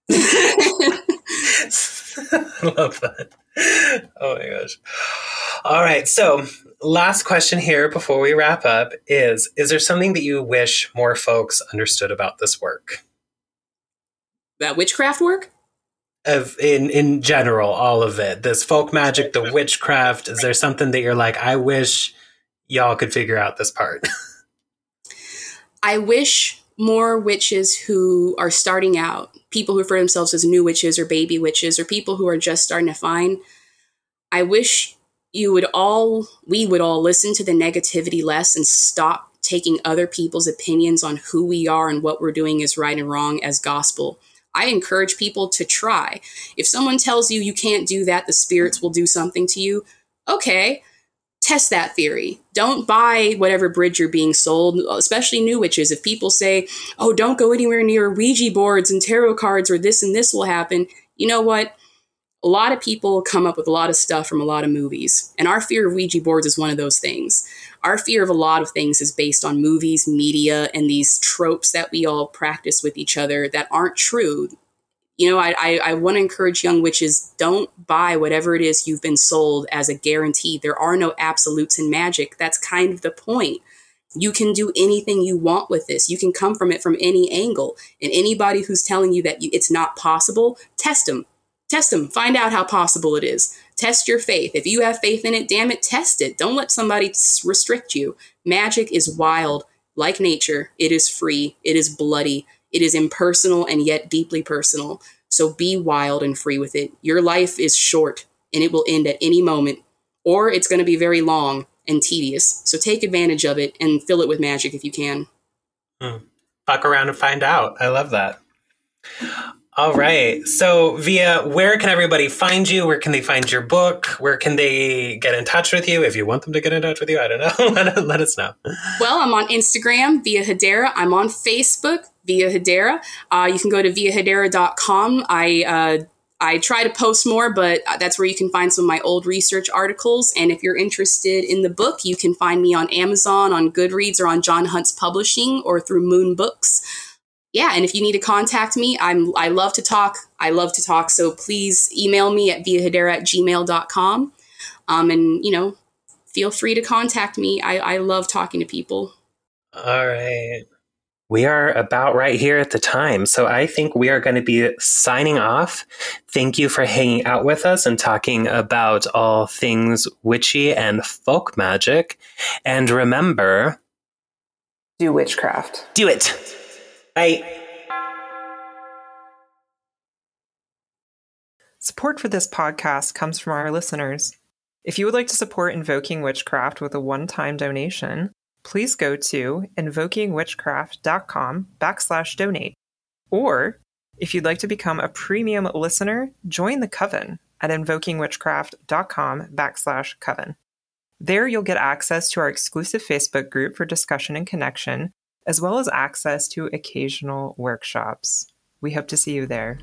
I love that. Oh my gosh. All right. So, last question here before we wrap up is Is there something that you wish more folks understood about this work? That witchcraft work? Of in in general, all of it. This folk magic, the witchcraft. Is there something that you're like, I wish y'all could figure out this part? I wish more witches who are starting out, people who refer themselves as new witches or baby witches, or people who are just starting to find. I wish you would all, we would all listen to the negativity less and stop taking other people's opinions on who we are and what we're doing is right and wrong as gospel. I encourage people to try. If someone tells you you can't do that, the spirits will do something to you. Okay, test that theory. Don't buy whatever bridge you're being sold, especially new witches. If people say, oh, don't go anywhere near Ouija boards and tarot cards or this and this will happen, you know what? A lot of people come up with a lot of stuff from a lot of movies. And our fear of Ouija boards is one of those things. Our fear of a lot of things is based on movies, media, and these tropes that we all practice with each other that aren't true you know, I, I, I want to encourage young witches don't buy whatever it is you've been sold as a guarantee. There are no absolutes in magic. That's kind of the point. You can do anything you want with this. You can come from it from any angle. And anybody who's telling you that you, it's not possible, test them. Test them. Find out how possible it is. Test your faith. If you have faith in it, damn it, test it. Don't let somebody restrict you. Magic is wild, like nature. It is free. It is bloody it is impersonal and yet deeply personal. So be wild and free with it. Your life is short and it will end at any moment, or it's going to be very long and tedious. So take advantage of it and fill it with magic if you can. Hmm. Fuck around and find out. I love that. All right. So, Via, where can everybody find you? Where can they find your book? Where can they get in touch with you if you want them to get in touch with you? I don't know. let, let us know. Well, I'm on Instagram, Via Hedera. I'm on Facebook, Via Hedera. Uh, you can go to viahedera.com. I uh, I try to post more, but that's where you can find some of my old research articles. And if you're interested in the book, you can find me on Amazon, on Goodreads, or on John Hunt's Publishing, or through Moon Books. Yeah, and if you need to contact me, I'm I love to talk. I love to talk. So please email me at viahedera at gmail.com. Um, and you know, feel free to contact me. I, I love talking to people. All right. We are about right here at the time. So I think we are going to be signing off. Thank you for hanging out with us and talking about all things witchy and folk magic. And remember do witchcraft. Do it. Bye. Support for this podcast comes from our listeners. If you would like to support Invoking Witchcraft with a one time donation, please go to invokingwitchcraft.com backslash donate. Or if you'd like to become a premium listener, join the coven at invokingwitchcraft.com backslash coven. There you'll get access to our exclusive Facebook group for discussion and connection, as well as access to occasional workshops. We hope to see you there.